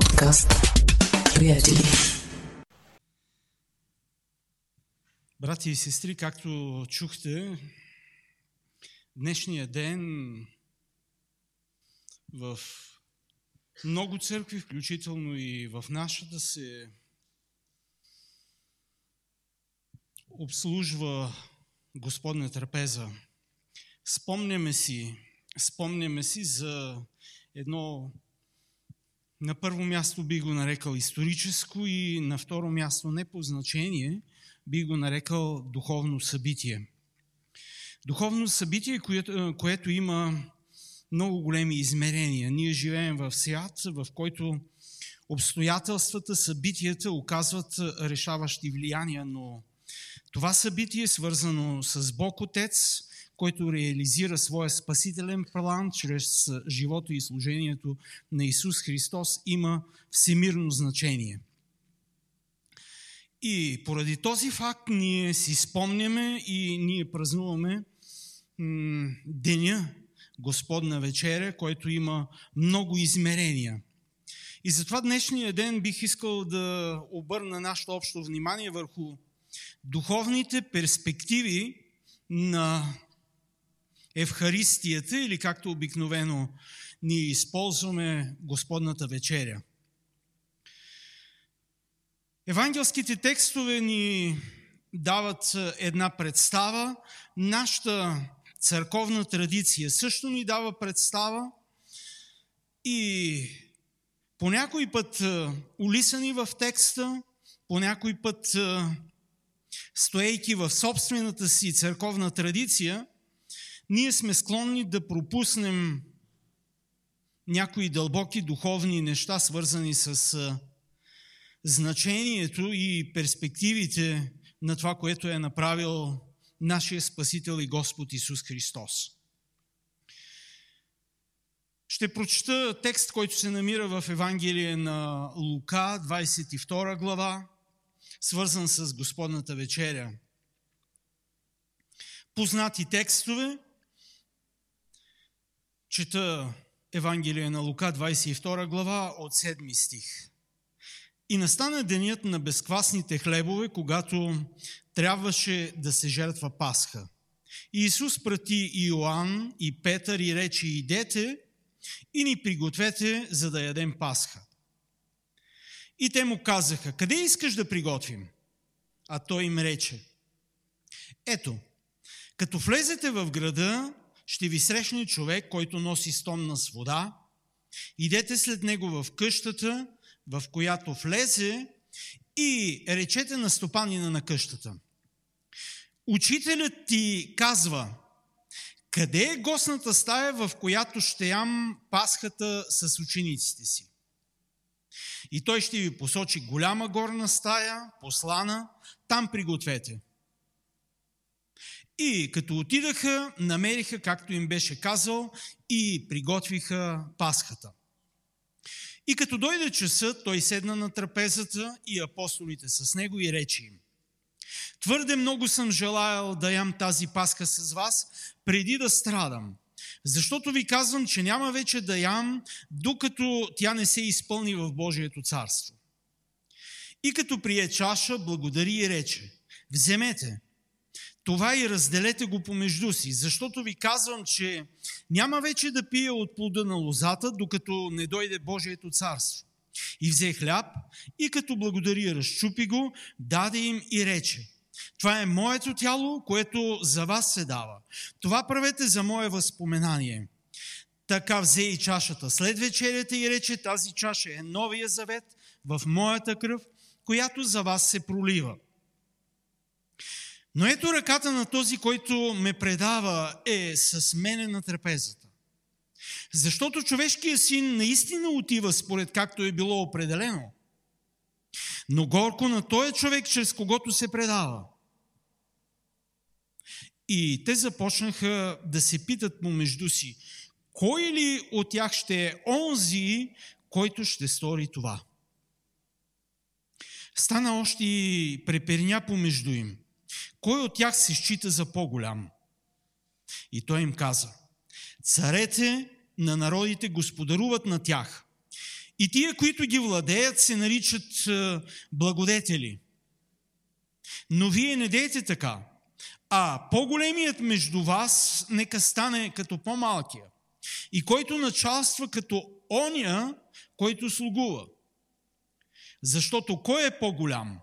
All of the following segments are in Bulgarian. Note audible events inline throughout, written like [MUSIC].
Подкаст. Приятели. Брати и сестри, както чухте, днешния ден в много църкви, включително и в нашата, се обслужва Господна трапеза. Спомняме си, спомняме си за едно на първо място би го нарекал историческо и на второ място не по значение би го нарекал духовно събитие. Духовно събитие, което, което има много големи измерения. Ние живеем в свят, в който обстоятелствата, събитията оказват решаващи влияния, но това събитие свързано с Бог Отец, който реализира своя спасителен план чрез живото и служението на Исус Христос, има всемирно значение. И поради този факт ние си спомняме и ние празнуваме деня Господна вечеря, който има много измерения. И затова днешния ден бих искал да обърна нашето общо внимание върху духовните перспективи на Евхаристията или както обикновено ние използваме Господната вечеря. Евангелските текстове ни дават една представа. Нашата църковна традиция също ни дава представа и по някой път улисани в текста, по някой път стоейки в собствената си църковна традиция, ние сме склонни да пропуснем някои дълбоки духовни неща, свързани с значението и перспективите на това, което е направил нашия Спасител и Господ Исус Христос. Ще прочета текст, който се намира в Евангелие на Лука, 22 глава, свързан с Господната вечеря. Познати текстове, Чета Евангелие на Лука, 22 глава, от 7 стих. И настана денят на безквасните хлебове, когато трябваше да се жертва Пасха. И Исус прати Иоанн и Петър и рече, идете и ни пригответе, за да ядем Пасха. И те му казаха, къде искаш да приготвим? А той им рече, ето, като влезете в града, ще ви срещне човек, който носи стомна с вода. Идете след него в къщата, в която влезе и речете на стопанина на къщата. Учителят ти казва, къде е гостната стая, в която ще ям пасхата с учениците си? И той ще ви посочи голяма горна стая, послана, там пригответе. И като отидаха, намериха, както им беше казал, и приготвиха пасхата. И като дойде часа, той седна на трапезата и апостолите с него и рече им. Твърде много съм желаял да ям тази пасха с вас, преди да страдам. Защото ви казвам, че няма вече да ям, докато тя не се изпълни в Божието царство. И като прие чаша, благодари и рече, вземете, това и разделете го помежду си, защото ви казвам, че няма вече да пия от плода на лозата, докато не дойде Божието царство. И взе хляб и като благодари разчупи го, даде им и рече. Това е моето тяло, което за вас се дава. Това правете за мое възпоменание. Така взе и чашата след вечерята и рече, тази чаша е новия завет в моята кръв, която за вас се пролива. Но ето ръката на този, който ме предава е с мене на трапезата. Защото човешкият син наистина отива според както е било определено. Но горко на този човек, чрез когото се предава. И те започнаха да се питат помежду си, кой ли от тях ще е онзи, който ще стори това. Стана още и преперня помежду им. Кой от тях се счита за по-голям? И той им каза, царете на народите господаруват на тях И тия, които ги владеят, се наричат е, благодетели. Но вие не дейте така. А по-големият между вас нека стане като по-малкия. И който началства като оня, който слугува. Защото кой е по-голям?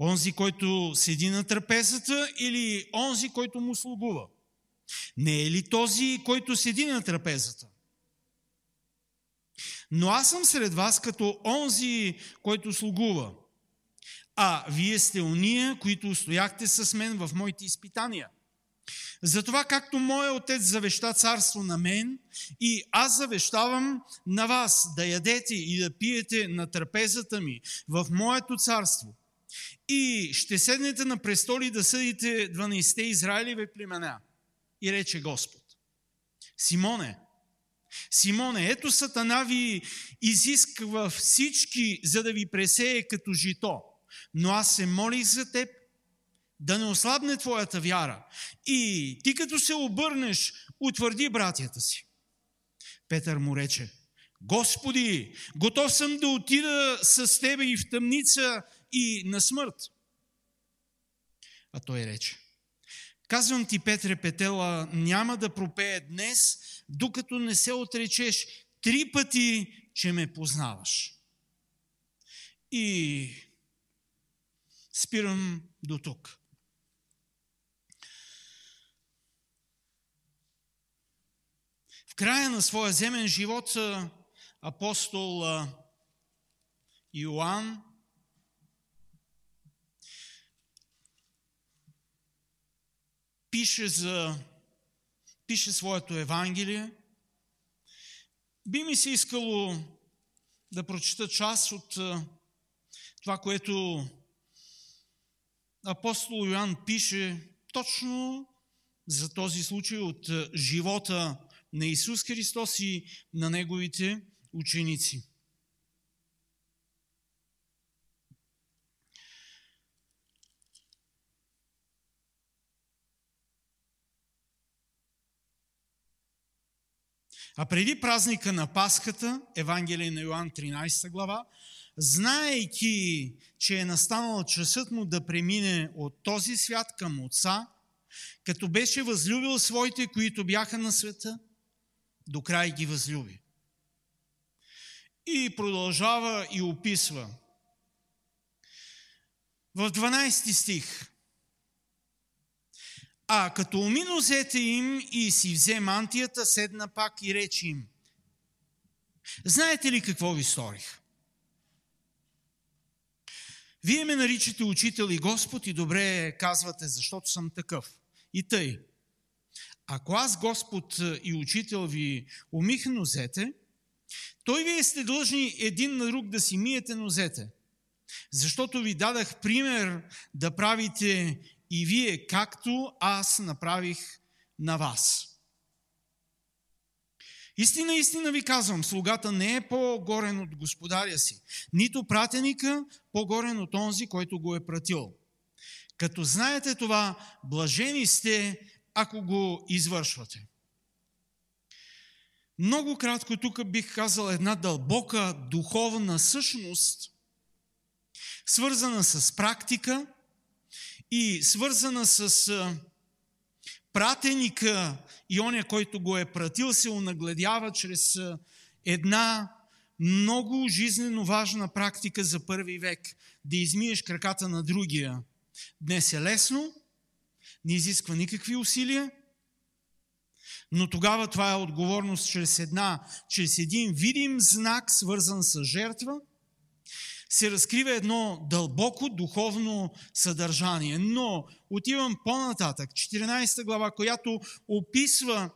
Онзи, който седи на трапезата или онзи, който му слугува? Не е ли този, който седи на трапезата? Но аз съм сред вас като онзи, който слугува. А вие сте уния, които устояхте с мен в моите изпитания. Затова както моя отец завеща царство на мен, и аз завещавам на вас да ядете и да пиете на трапезата ми в моето царство. И ще седнете на престоли да съдите 12 Израилеви племена. И рече Господ. Симоне, Симоне, ето Сатана ви изисква всички, за да ви пресее като жито. Но аз се молих за теб, да не ослабне твоята вяра. И ти като се обърнеш, утвърди братята си. Петър му рече, Господи, готов съм да отида с Тебе и в тъмница и на смърт. А той рече, казвам ти, Петре Петела, няма да пропее днес, докато не се отречеш три пъти, че ме познаваш. И спирам до тук. В края на своя земен живот апостол Йоанн пише, за, пише своето Евангелие. Би ми се искало да прочита част от това, което апостол Йоанн пише точно за този случай от живота на Исус Христос и на Неговите ученици. А преди празника на Пасхата, Евангелие на Йоанн 13 глава, знаейки, че е настанал часът му да премине от този свят към Отца, като беше възлюбил своите, които бяха на света, до край ги възлюби. И продължава и описва. В 12 стих. А като умино зете им и си взе мантията, седна пак и рече им. Знаете ли какво ви сторих? Вие ме наричате учител и Господ и добре казвате, защото съм такъв. И тъй. Ако аз, Господ и учител ви умих нозете, той вие сте длъжни един на друг да си миете нозете. Защото ви дадах пример да правите и вие, както аз направих на вас. Истина, истина ви казвам, слугата не е по-горен от господаря си, нито пратеника по-горен от онзи, който го е пратил. Като знаете това, блажени сте, ако го извършвате. Много кратко тук бих казал една дълбока духовна същност, свързана с практика и свързана с пратеника и оня, който го е пратил, се унагледява чрез една много жизненно важна практика за първи век. Да измиеш краката на другия. Днес е лесно, не изисква никакви усилия, но тогава това е отговорност чрез една, чрез един видим знак, свързан с жертва, се разкрива едно дълбоко духовно съдържание. Но отивам по-нататък, 14 глава, която описва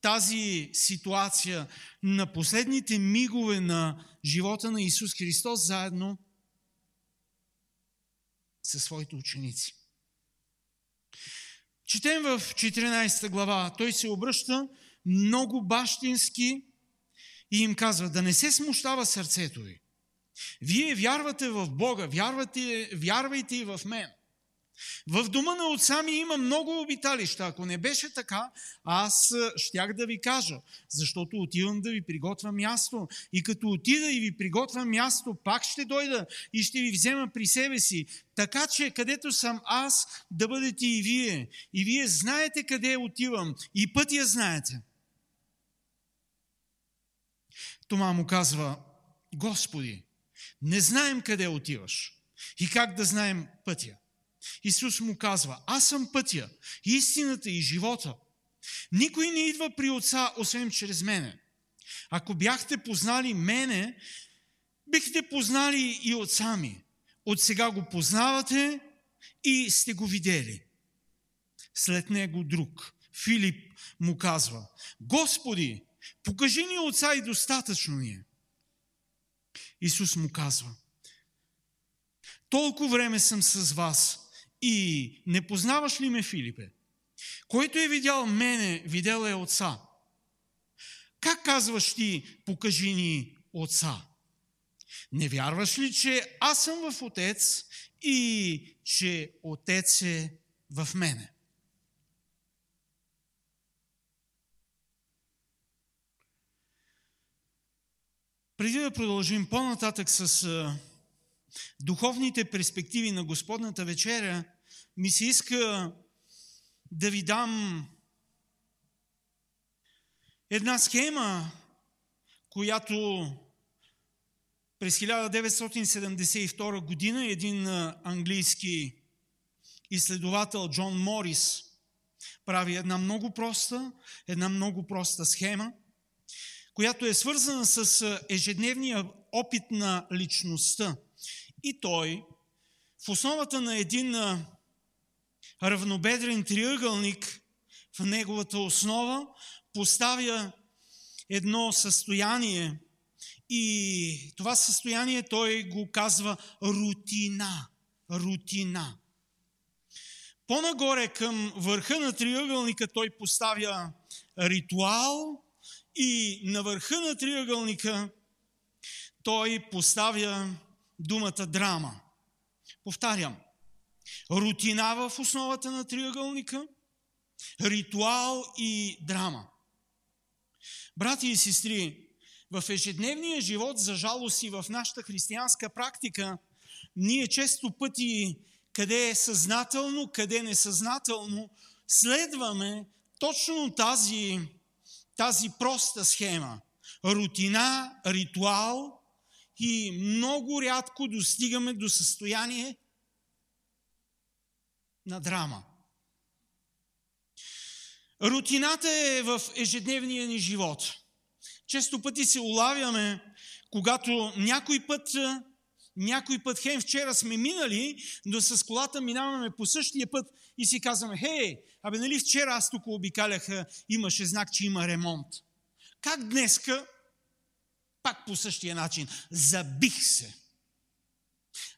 тази ситуация на последните мигове на живота на Исус Христос заедно със своите ученици. Четем в 14 глава, той се обръща много бащински и им казва да не се смущава сърцето ви. Вие вярвате в Бога, вярвате, вярвайте и в мен. В дома на отца ми има много обиталища. Ако не беше така, аз щях да ви кажа, защото отивам да ви приготвя място. И като отида и ви приготвя място, пак ще дойда и ще ви взема при себе си. Така че, където съм аз, да бъдете и вие. И вие знаете къде отивам. И пътя знаете. Тома му казва, Господи, не знаем къде отиваш и как да знаем пътя. Исус му казва, аз съм пътя, истината и живота. Никой не идва при Отца, освен чрез мене. Ако бяхте познали мене, бихте познали и Отца ми. От сега го познавате и сте го видели. След него друг, Филип, му казва, Господи, покажи ни Отца и достатъчно ни е. Исус му казва, толкова време съм с вас и не познаваш ли ме, Филипе? Който е видял мене, видел е отца. Как казваш ти, покажи ни отца? Не вярваш ли, че аз съм в отец и че отец е в мене? Преди да продължим по-нататък с духовните перспективи на Господната вечеря, ми се иска да ви дам една схема, която през 1972 година един английски изследовател Джон Морис прави една много проста, една много проста схема, която е свързана с ежедневния опит на личността – и той в основата на един равнобедрен триъгълник в неговата основа поставя едно състояние и това състояние той го казва рутина. Рутина. По-нагоре към върха на триъгълника той поставя ритуал и на върха на триъгълника той поставя думата драма. Повтарям. Рутина в основата на триъгълника, ритуал и драма. Брати и сестри, в ежедневния живот, за жалост и в нашата християнска практика, ние често пъти, къде е съзнателно, къде несъзнателно, следваме точно тази, тази проста схема. Рутина, ритуал и много рядко достигаме до състояние на драма. Рутината е в ежедневния ни живот. Често пъти се улавяме, когато някой път, някой път, хем вчера сме минали, но с колата минаваме по същия път и си казваме, хей, абе нали вчера аз тук обикалях, имаше знак, че има ремонт. Как днеска пак по същия начин. Забих се.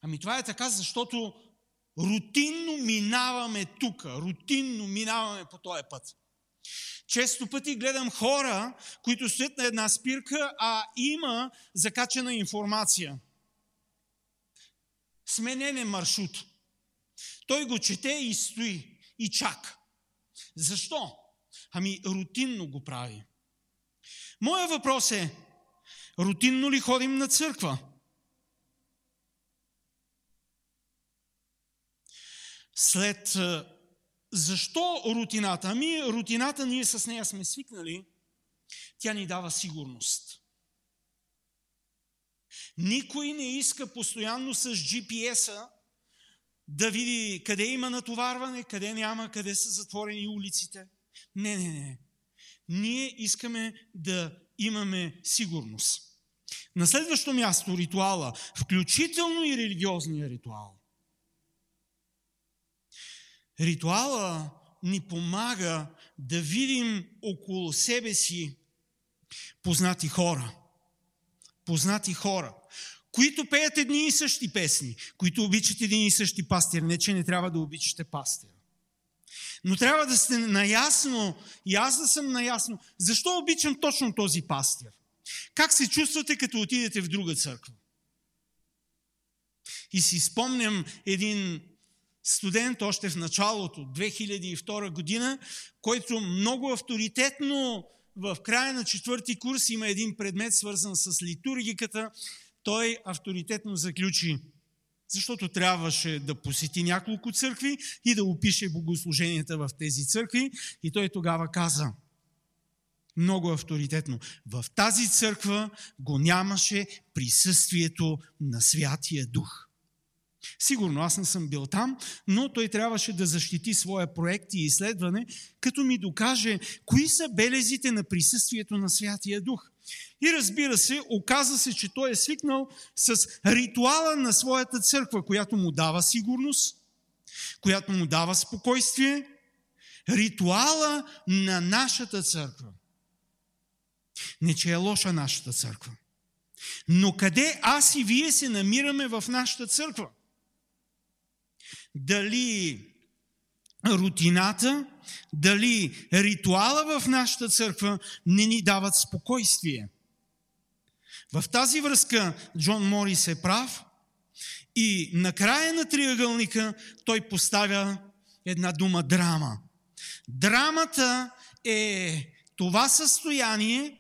Ами това е така, защото рутинно минаваме тук, рутинно минаваме по този път. Често пъти гледам хора, които стоят на една спирка, а има закачена информация. Сменен е маршрут. Той го чете и стои и чака. Защо? Ами рутинно го прави. Моя въпрос е, Рутинно ли ходим на църква? След защо рутината? Ами рутината ние с нея сме свикнали. Тя ни дава сигурност. Никой не иска постоянно с GPS-а да види къде има натоварване, къде няма, къде са затворени улиците. Не, не, не. Ние искаме да имаме сигурност. На следващо място ритуала, включително и религиозния ритуал. Ритуала ни помага да видим около себе си познати хора. Познати хора, които пеят едни и същи песни, които обичат един и същи пастир. Не, че не трябва да обичате пастир. Но трябва да сте наясно, и аз да съм наясно, защо обичам точно този пастир. Как се чувствате, като отидете в друга църква? И си спомням един студент още в началото, 2002 година, който много авторитетно в края на четвърти курс има един предмет, свързан с литургиката. Той авторитетно заключи, защото трябваше да посети няколко църкви и да опише богослуженията в тези църкви. И той тогава каза, много авторитетно, в тази църква го нямаше присъствието на Святия Дух. Сигурно аз не съм бил там, но той трябваше да защити своя проект и изследване, като ми докаже кои са белезите на присъствието на Святия Дух. И разбира се, оказа се, че той е свикнал с ритуала на своята църква, която му дава сигурност, която му дава спокойствие, ритуала на нашата църква. Не, че е лоша нашата църква. Но къде аз и вие се намираме в нашата църква? Дали рутината, дали ритуала в нашата църква не ни дават спокойствие. В тази връзка Джон Морис е прав и накрая на триъгълника той поставя една дума драма. Драмата е това състояние,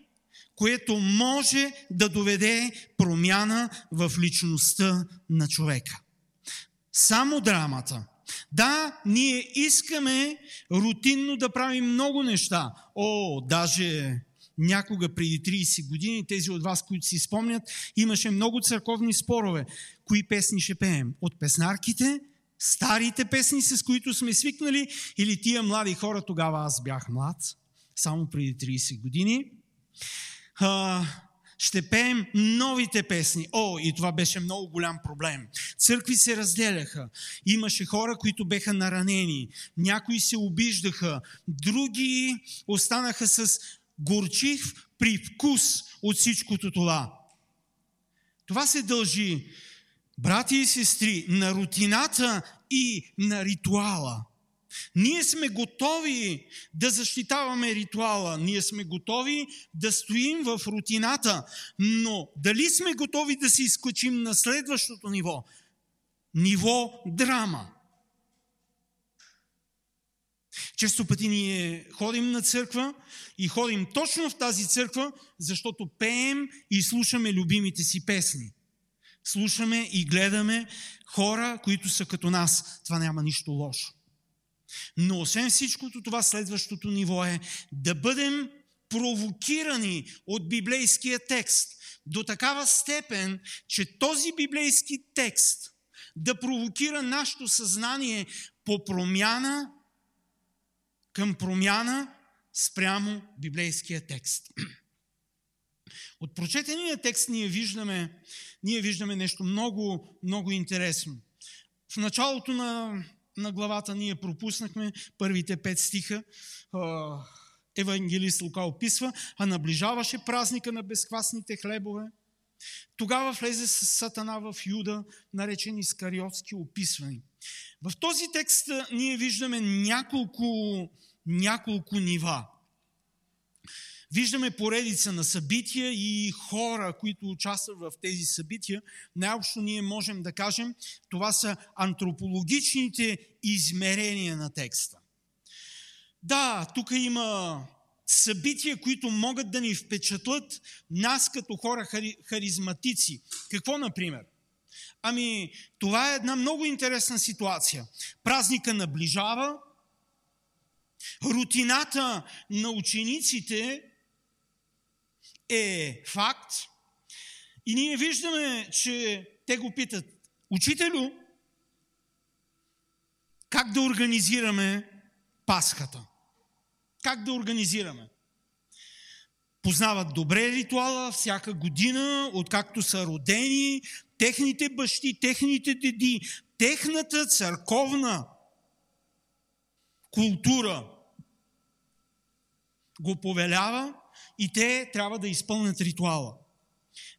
което може да доведе промяна в личността на човека. Само драмата. Да, ние искаме рутинно да правим много неща. О, даже някога преди 30 години, тези от вас, които си спомнят, имаше много църковни спорове. Кои песни ще пеем? От песнарките, старите песни, с които сме свикнали, или тия млади хора, тогава аз бях млад, само преди 30 години. А, ще пеем новите песни. О, и това беше много голям проблем. Църкви се разделяха. Имаше хора, които беха наранени. Някои се обиждаха. Други останаха с горчив привкус от всичкото това. Това се дължи, брати и сестри, на рутината и на ритуала. Ние сме готови да защитаваме ритуала, ние сме готови да стоим в рутината, но дали сме готови да се изкачим на следващото ниво? Ниво драма. Често пъти ние ходим на църква и ходим точно в тази църква, защото пеем и слушаме любимите си песни. Слушаме и гледаме хора, които са като нас. Това няма нищо лошо. Но освен всичкото това, следващото ниво е да бъдем провокирани от библейския текст до такава степен, че този библейски текст да провокира нашето съзнание по промяна към промяна спрямо библейския текст. [CLEARS THROAT] От прочетения текст ние виждаме, ние виждаме нещо много, много интересно. В началото на на главата ние пропуснахме първите пет стиха. Евангелист Лука описва, а наближаваше празника на безквасните хлебове. Тогава влезе с Сатана в Юда, наречен Искариотски описвани. В този текст ние виждаме няколко, няколко нива. Виждаме поредица на събития и хора, които участват в тези събития. Най-общо ние можем да кажем, това са антропологичните измерения на текста. Да, тук има събития, които могат да ни впечатлят нас като хора харизматици. Какво, например? Ами, това е една много интересна ситуация. Празника наближава, рутината на учениците е факт. И ние виждаме, че те го питат, учителю, как да организираме Пасхата? Как да организираме? Познават добре ритуала всяка година, откакто са родени, техните бащи, техните деди, техната църковна култура го повелява и те трябва да изпълнят ритуала.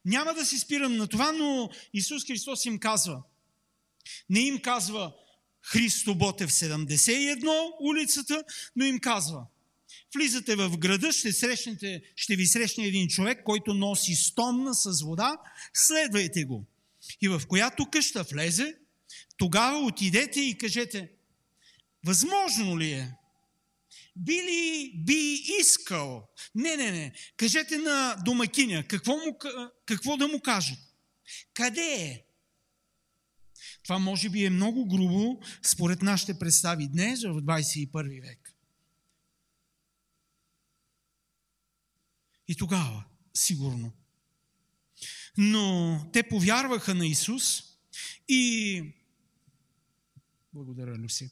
Няма да си спирам на това, но Исус Христос им казва. Не им казва Христо Ботев 71 улицата, но им казва. Влизате в града, ще, срещнете, ще ви срещне един човек, който носи стомна с вода, следвайте го. И в която къща влезе, тогава отидете и кажете, възможно ли е? Би ли би искал? Не, не, не. Кажете на домакиня, какво, му, какво да му кажете? Къде е? Това може би е много грубо според нашите представи днес в 21 век. И тогава, сигурно. Но те повярваха на Исус и... Благодаря, Люси.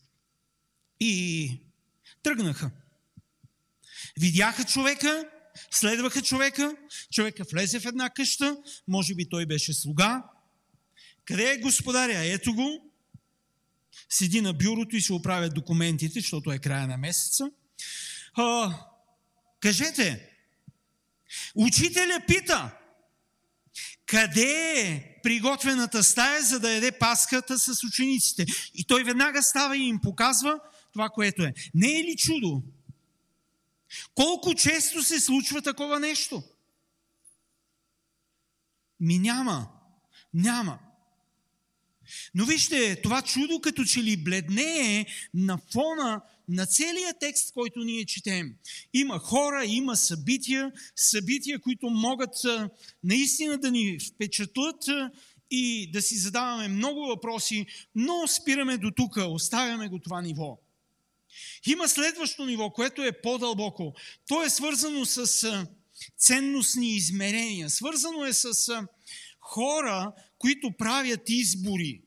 И тръгнаха. Видяха човека, следваха човека, човека влезе в една къща, може би той беше слуга. Къде е господаря? Ето го. Седи на бюрото и се оправят документите, защото е края на месеца. А, кажете, учителя пита, къде е приготвената стая, за да яде паската с учениците? И той веднага става и им показва това, което е. Не е ли чудо? Колко често се случва такова нещо? Ми няма. Няма. Но вижте, това чудо като че ли бледнее на фона на целия текст, който ние четем. Има хора, има събития, събития, които могат наистина да ни впечатлят и да си задаваме много въпроси, но спираме до тук, оставяме го това ниво. Има следващо ниво, което е по-дълбоко. То е свързано с ценностни измерения. Свързано е с хора, които правят избори.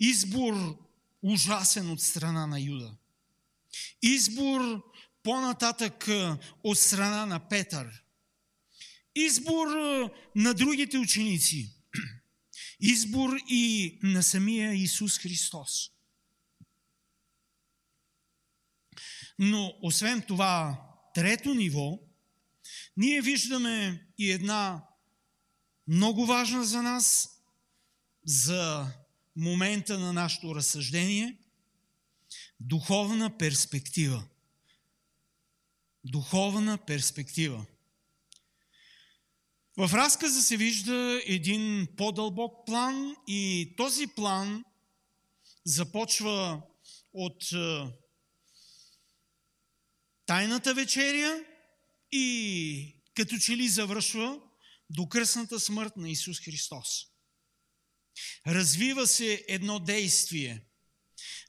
Избор ужасен от страна на Юда. Избор по-нататък от страна на Петър. Избор на другите ученици. [CLEARS THROAT] Избор и на самия Исус Христос. Но освен това, трето ниво, ние виждаме и една много важна за нас, за момента на нашето разсъждение, духовна перспектива. Духовна перспектива. В разказа се вижда един по-дълбок план и този план започва от Тайната вечеря и като че ли завършва до кръсната смърт на Исус Христос. Развива се едно действие.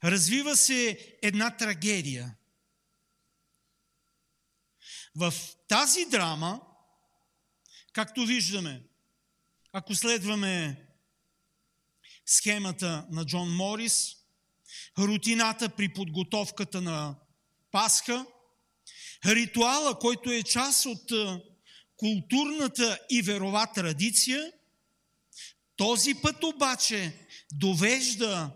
Развива се една трагедия. В тази драма, както виждаме, ако следваме схемата на Джон Морис, рутината при подготовката на Пасха, ритуала, който е част от културната и верова традиция, този път обаче довежда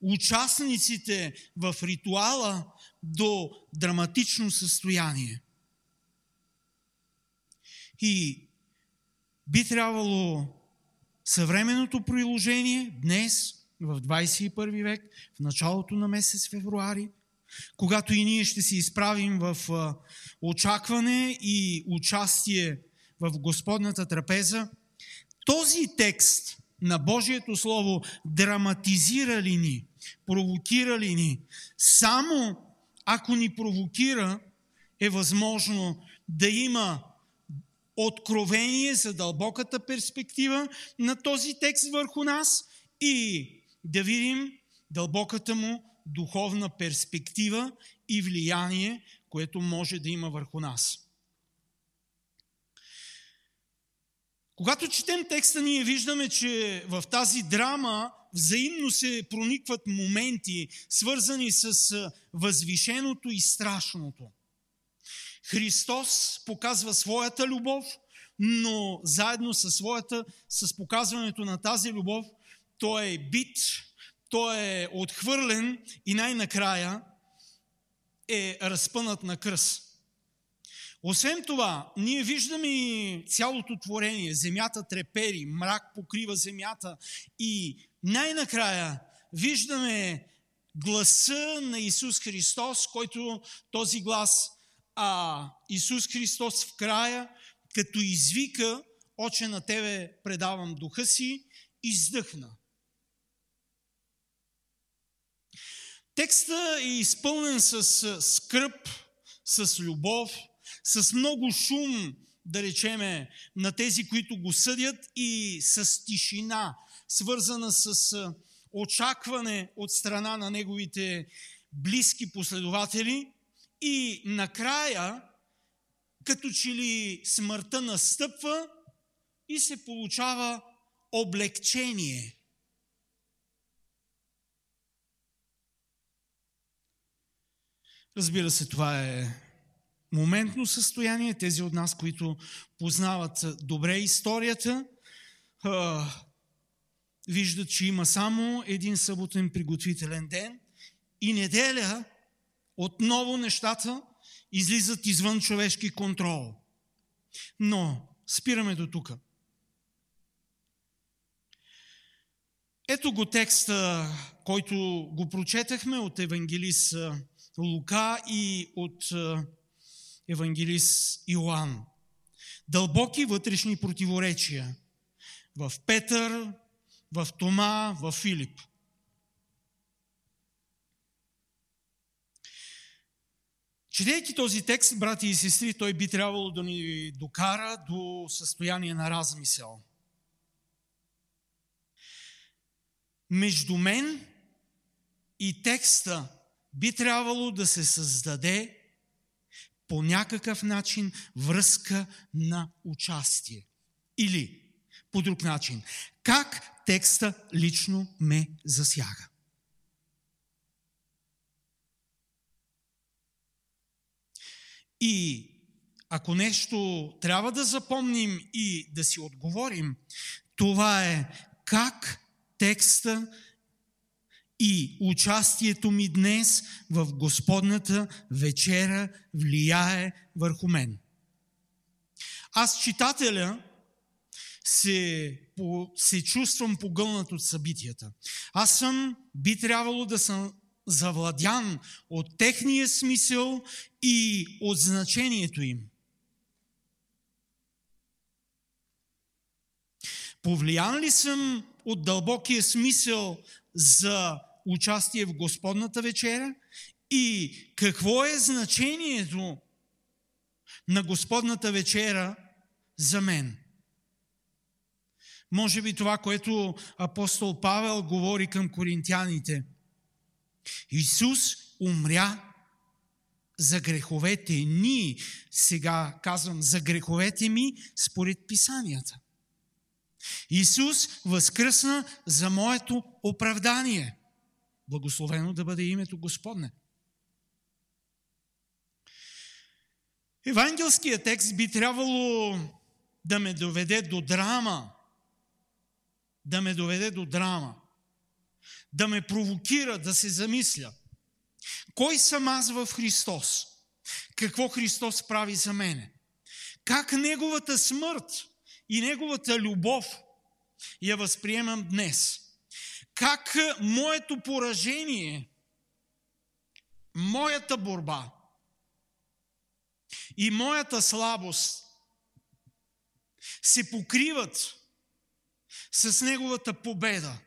участниците в ритуала до драматично състояние. И би трябвало съвременното приложение днес, в 21 век, в началото на месец февруари, когато и ние ще се изправим в очакване и участие в Господната трапеза, този текст на Божието Слово драматизира ли ни, провокира ли ни? Само ако ни провокира, е възможно да има откровение за дълбоката перспектива на този текст върху нас и да видим дълбоката му духовна перспектива и влияние, което може да има върху нас. Когато четем текста, ние виждаме, че в тази драма взаимно се проникват моменти, свързани с възвишеното и страшното. Христос показва своята любов, но заедно със своята, с показването на тази любов, той е бит, той е отхвърлен и най-накрая е разпънат на кръст. Освен това, ние виждаме и цялото творение. Земята трепери, мрак покрива земята и най-накрая виждаме гласа на Исус Христос, който този глас, а Исус Христос в края, като извика, Оче на Тебе предавам духа си, издъхна. Текста е изпълнен с скръп, с любов, с много шум, да речеме, на тези, които го съдят и с тишина, свързана с очакване от страна на неговите близки последователи и накрая, като че ли смъртта настъпва и се получава облегчение. Разбира се, това е моментно състояние. Тези от нас, които познават добре историята, виждат, че има само един съботен приготвителен ден и неделя отново нещата излизат извън човешки контрол. Но спираме до тук. Ето го текста, който го прочетахме от евангелист Лука и от евангелист Иоанн. Дълбоки вътрешни противоречия в Петър, в Тома, в Филип. Четейки този текст, брати и сестри, той би трябвало да ни докара до състояние на размисъл. Между мен и текста би трябвало да се създаде по някакъв начин връзка на участие. Или по друг начин. Как текста лично ме засяга? И ако нещо трябва да запомним и да си отговорим, това е как текста и участието ми днес в Господната вечера влияе върху мен. Аз, читателя, се, по, се чувствам погълнат от събитията. Аз съм, би трябвало да съм завладян от техния смисъл и от значението им. Повлиян ли съм от дълбокия смисъл за участие в Господната вечеря и какво е значението на Господната вечера за мен. Може би това, което апостол Павел говори към коринтяните. Исус умря за греховете ни. Сега казвам за греховете ми според писанията. Исус възкръсна за моето оправдание. Благословено да бъде името Господне. Евангелският текст би трябвало да ме доведе до драма. Да ме доведе до драма. Да ме провокира да се замисля. Кой съм аз в Христос? Какво Христос прави за мене? Как Неговата смърт и Неговата любов я възприемам днес? Как моето поражение, моята борба и моята слабост се покриват с Неговата победа?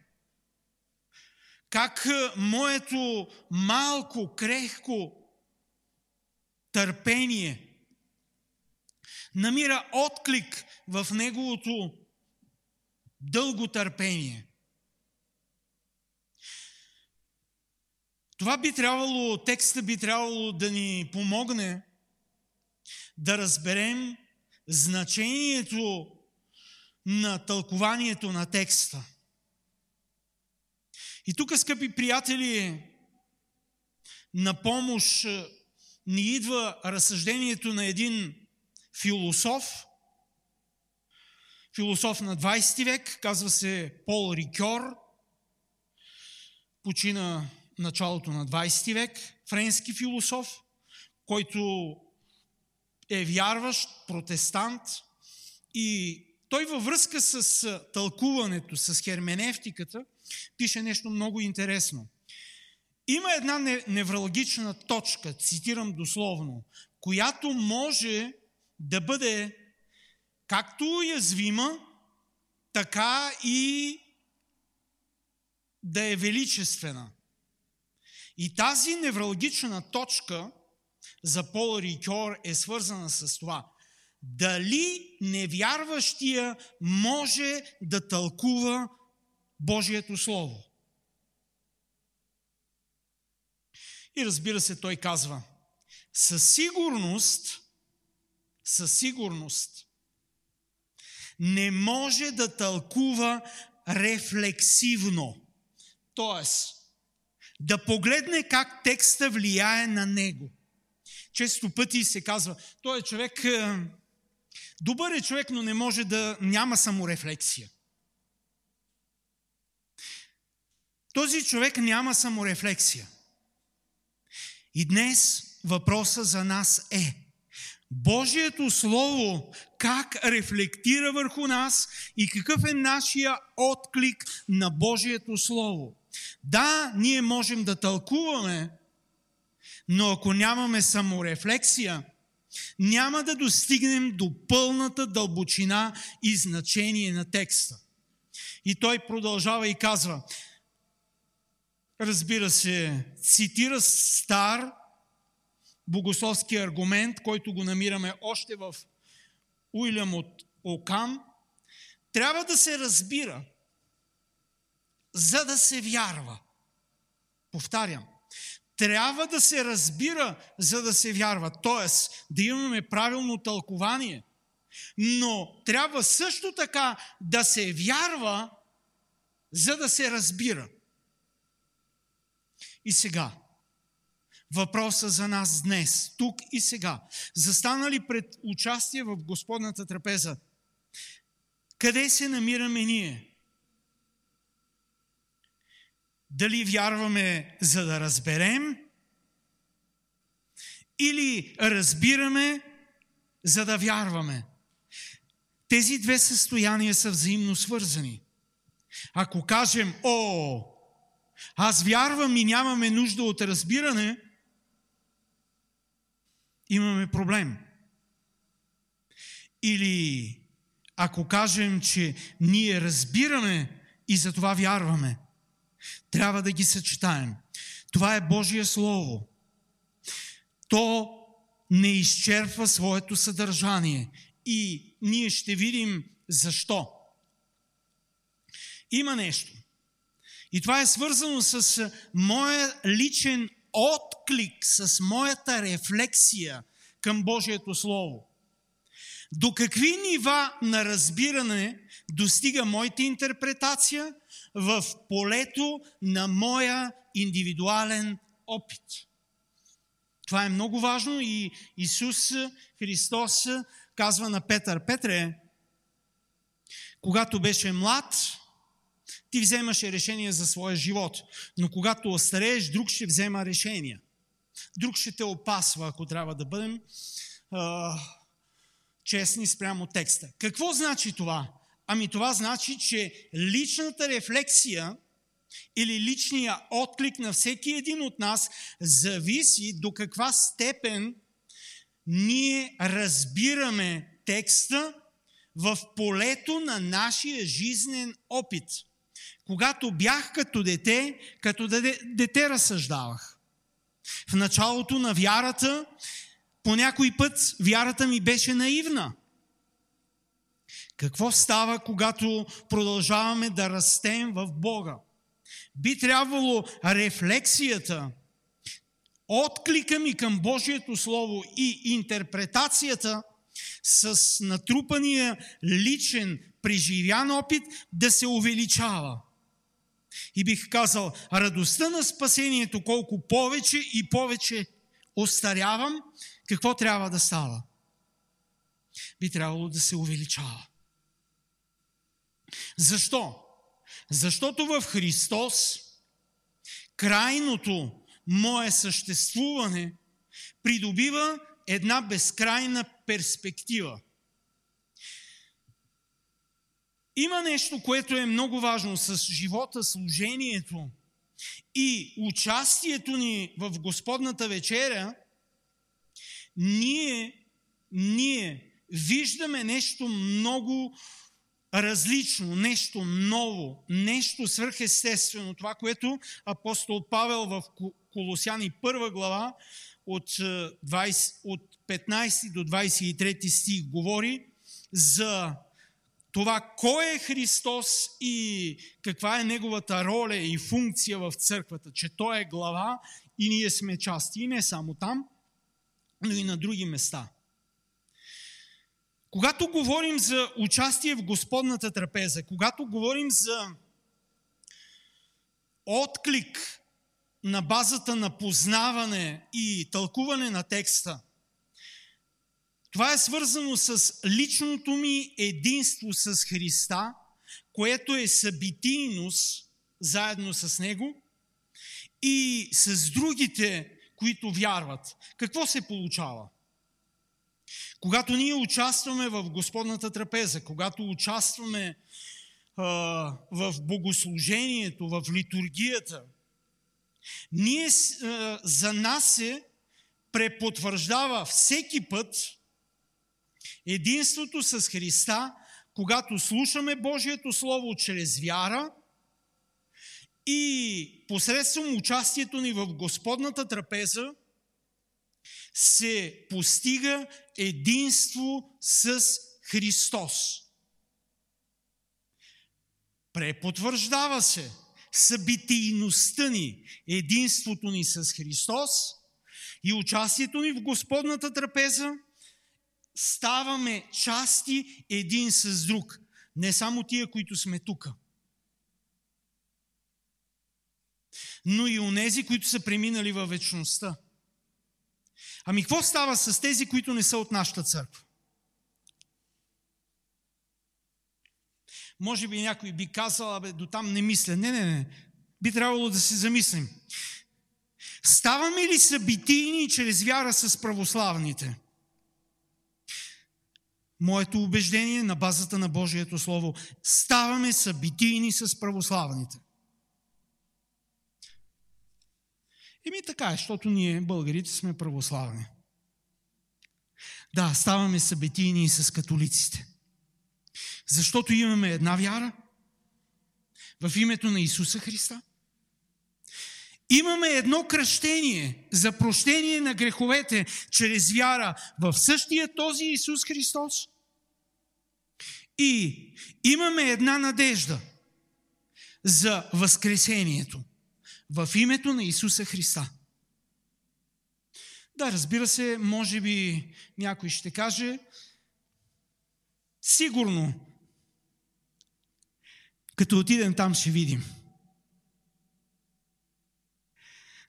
Как моето малко, крехко търпение намира отклик в Неговото дълго търпение. Това би трябвало, текста би трябвало да ни помогне да разберем значението на тълкованието на текста. И тук, скъпи приятели, на помощ ни идва разсъждението на един философ, философ на 20 век, казва се Пол Рикьор, почина началото на 20 век, френски философ, който е вярващ, протестант и той във връзка с тълкуването, с херменевтиката, пише нещо много интересно. Има една неврологична точка, цитирам дословно, която може да бъде както уязвима, така и да е величествена. И тази невралгична точка за Пол Рикьор е свързана с това. Дали невярващия може да тълкува Божието Слово? И разбира се, той казва, със сигурност, със сигурност, не може да тълкува рефлексивно. Тоест, да погледне как текста влияе на него. Често пъти се казва, той е човек, е, добър е човек, но не може да няма саморефлексия. Този човек няма саморефлексия. И днес въпроса за нас е Божието Слово как рефлектира върху нас и какъв е нашия отклик на Божието Слово. Да, ние можем да тълкуваме, но ако нямаме саморефлексия, няма да достигнем до пълната дълбочина и значение на текста. И той продължава и казва, разбира се, цитира стар богословски аргумент, който го намираме още в Уилям от Окам, трябва да се разбира, за да се вярва. Повтарям, трябва да се разбира, за да се вярва. Тоест, да имаме правилно тълкование. Но трябва също така да се вярва, за да се разбира. И сега, въпроса за нас днес, тук и сега. Застанали пред участие в Господната трапеза, къде се намираме ние? Дали вярваме за да разберем или разбираме за да вярваме? Тези две състояния са взаимно свързани. Ако кажем, о, аз вярвам и нямаме нужда от разбиране, имаме проблем. Или ако кажем, че ние разбираме и за това вярваме, трябва да ги съчетаем. Това е Божие Слово. То не изчерпва своето съдържание. И ние ще видим защо. Има нещо. И това е свързано с моя личен отклик, с моята рефлексия към Божието Слово. До какви нива на разбиране достига моята интерпретация в полето на моя индивидуален опит? Това е много важно и Исус Христос казва на Петър, Петре, когато беше млад, ти вземаше решение за своя живот. Но когато остарееш, друг ще взема решения. Друг ще те опасва, ако трябва да бъдем а, честни спрямо текста. Какво значи това? Ами това значи, че личната рефлексия или личния отклик на всеки един от нас зависи до каква степен ние разбираме текста в полето на нашия жизнен опит. Когато бях като дете, като дете, разсъждавах. В началото на вярата, по някой път вярата ми беше наивна. Какво става, когато продължаваме да растем в Бога? Би трябвало рефлексията, отклика ми към Божието Слово и интерпретацията с натрупания личен преживян опит да се увеличава. И бих казал, радостта на спасението, колко повече и повече остарявам, какво трябва да става? Би трябвало да се увеличава. Защо? Защото в Христос крайното мое съществуване придобива една безкрайна перспектива. Има нещо, което е много важно с живота, служението и участието ни в Господната вечеря. Ние, ние виждаме нещо много различно, нещо ново, нещо свърхестествено. Това, което апостол Павел в Колосяни 1 глава от, 20, от 15 до 23 стих говори за това кой е Христос и каква е неговата роля и функция в църквата, че Той е глава и ние сме части. И не само там, но и на други места. Когато говорим за участие в Господната трапеза, когато говорим за отклик на базата на познаване и тълкуване на текста, това е свързано с личното ми единство с Христа, което е събитийност заедно с Него и с другите, които вярват. Какво се получава? Когато ние участваме в Господната трапеза, когато участваме в богослужението, в литургията, ние, за нас се препотвърждава всеки път единството с Христа, когато слушаме Божието Слово чрез вяра и посредством участието ни в Господната трапеза, се постига единство с Христос. Препотвърждава се събитийността ни, единството ни с Христос и участието ни в Господната трапеза, ставаме части един с друг. Не само тия, които сме тук. Но и онези, които са преминали във вечността. Ами какво става с тези, които не са от нашата църква? Може би някой би казал, абе, до там не мисля. Не, не, не. Би трябвало да се замислим. Ставаме ли събитийни чрез вяра с православните? Моето убеждение на базата на Божието Слово. Ставаме събитийни с православните. Еми така защото ние, българите, сме православни. Да, ставаме събетийни и с католиците. Защото имаме една вяра в името на Исуса Христа. Имаме едно кръщение за прощение на греховете чрез вяра в същия този Исус Христос. И имаме една надежда за възкресението – в името на Исуса Христа. Да, разбира се, може би някой ще каже, сигурно, като отидем там ще видим.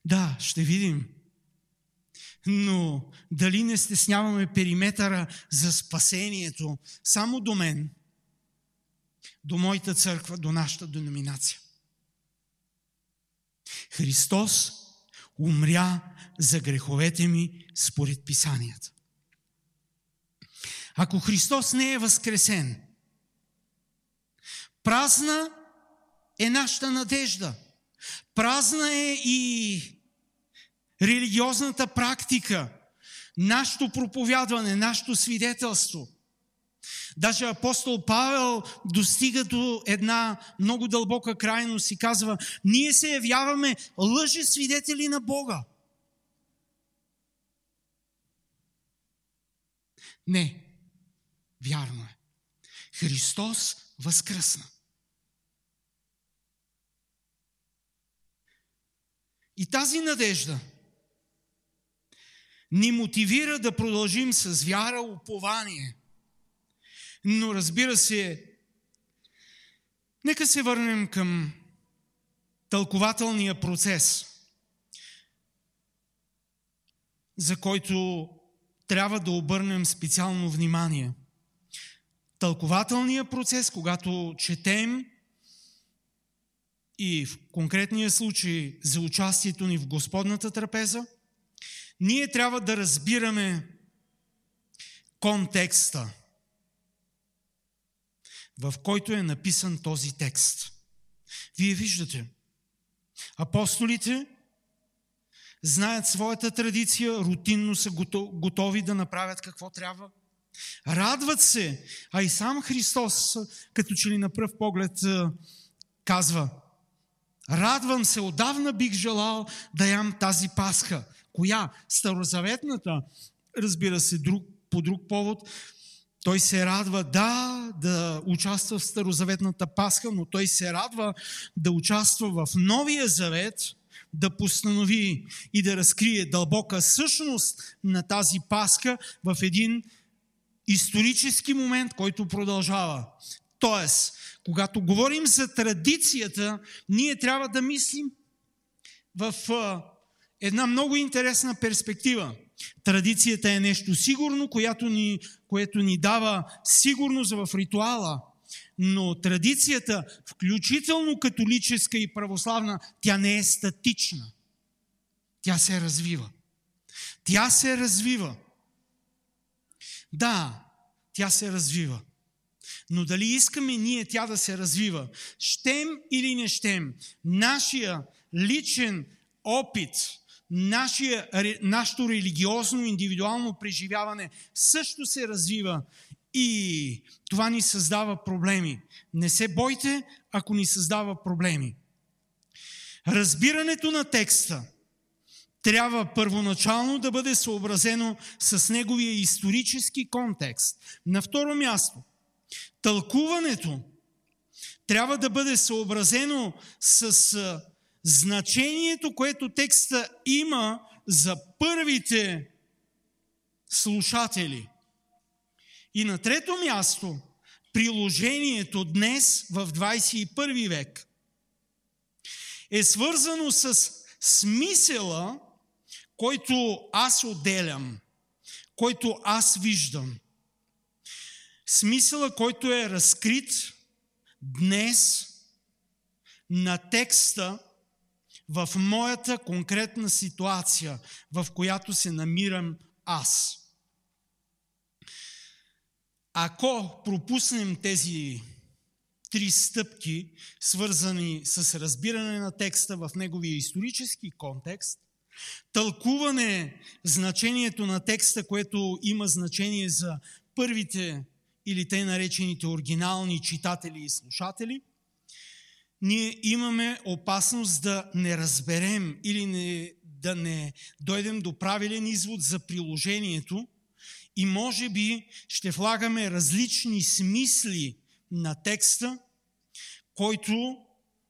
Да, ще видим. Но дали не стесняваме периметъра за спасението само до мен, до моята църква, до нашата деноминация? Христос умря за греховете ми според Писанията. Ако Христос не е възкресен, празна е нашата надежда. Празна е и религиозната практика, нашето проповядване, нашето свидетелство. Даже апостол Павел достига до една много дълбока крайност и казва, ние се явяваме лъжи свидетели на Бога. Не, вярно е. Христос възкръсна. И тази надежда ни мотивира да продължим с вяра, упование – но разбира се, нека се върнем към тълкователния процес, за който трябва да обърнем специално внимание. Тълкователния процес, когато четем и в конкретния случай за участието ни в Господната трапеза, ние трябва да разбираме контекста – в който е написан този текст. Вие виждате, апостолите знаят своята традиция, рутинно са готови да направят какво трябва. Радват се, а и сам Христос, като че ли на пръв поглед казва, Радвам се, отдавна бих желал да ям тази пасха. Коя? Старозаветната, разбира се, друг, по друг повод. Той се радва, да, да участва в Старозаветната Пасха, но той се радва да участва в Новия Завет, да постанови и да разкрие дълбока същност на тази Пасха в един исторически момент, който продължава. Тоест, когато говорим за традицията, ние трябва да мислим в една много интересна перспектива. Традицията е нещо сигурно, което ни, което ни дава сигурност в ритуала. Но традицията, включително католическа и православна, тя не е статична. Тя се развива. Тя се развива. Да, тя се развива. Но дали искаме ние тя да се развива, щем или не щем, нашия личен опит, нашия, нашето религиозно, индивидуално преживяване също се развива и това ни създава проблеми. Не се бойте, ако ни създава проблеми. Разбирането на текста трябва първоначално да бъде съобразено с неговия исторически контекст. На второ място, тълкуването трябва да бъде съобразено с значението, което текста има за първите слушатели. И на трето място, приложението днес в 21 век е свързано с смисъла, който аз отделям, който аз виждам. Смисъла, който е разкрит днес на текста, в моята конкретна ситуация, в която се намирам аз. Ако пропуснем тези три стъпки, свързани с разбиране на текста в неговия исторически контекст, тълкуване значението на текста, което има значение за първите или те наречените оригинални читатели и слушатели – ние имаме опасност да не разберем или не, да не дойдем до правилен извод за приложението и може би ще влагаме различни смисли на текста, който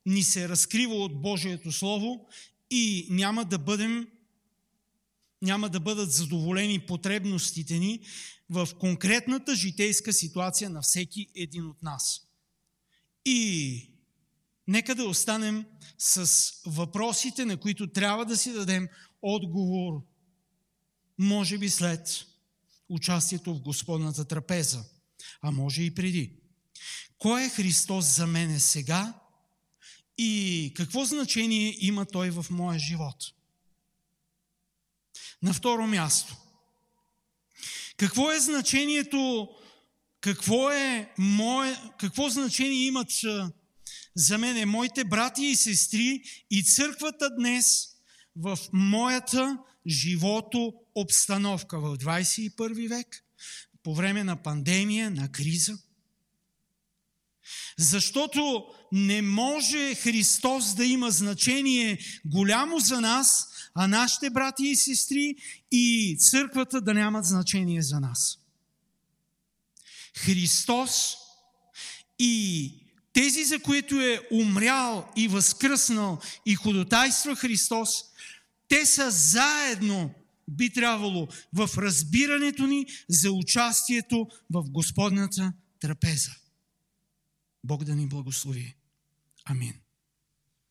ни се разкрива от Божието Слово и няма да бъдем няма да бъдат задоволени потребностите ни в конкретната житейска ситуация на всеки един от нас. И Нека да останем с въпросите, на които трябва да си дадем отговор, може би след участието в Господната трапеза, а може и преди. Кой е Христос за мене сега и какво значение има Той в моя живот? На второ място, какво е значението, какво, е мое, какво значение имат за мен е моите брати и сестри и църквата днес в моята живото обстановка в 21 век, по време на пандемия, на криза. Защото не може Христос да има значение голямо за нас, а нашите брати и сестри и църквата да нямат значение за нас. Христос и тези, за които е умрял и възкръснал и ходотайства Христос, те са заедно, би трябвало, в разбирането ни за участието в Господната трапеза. Бог да ни благослови. Амин.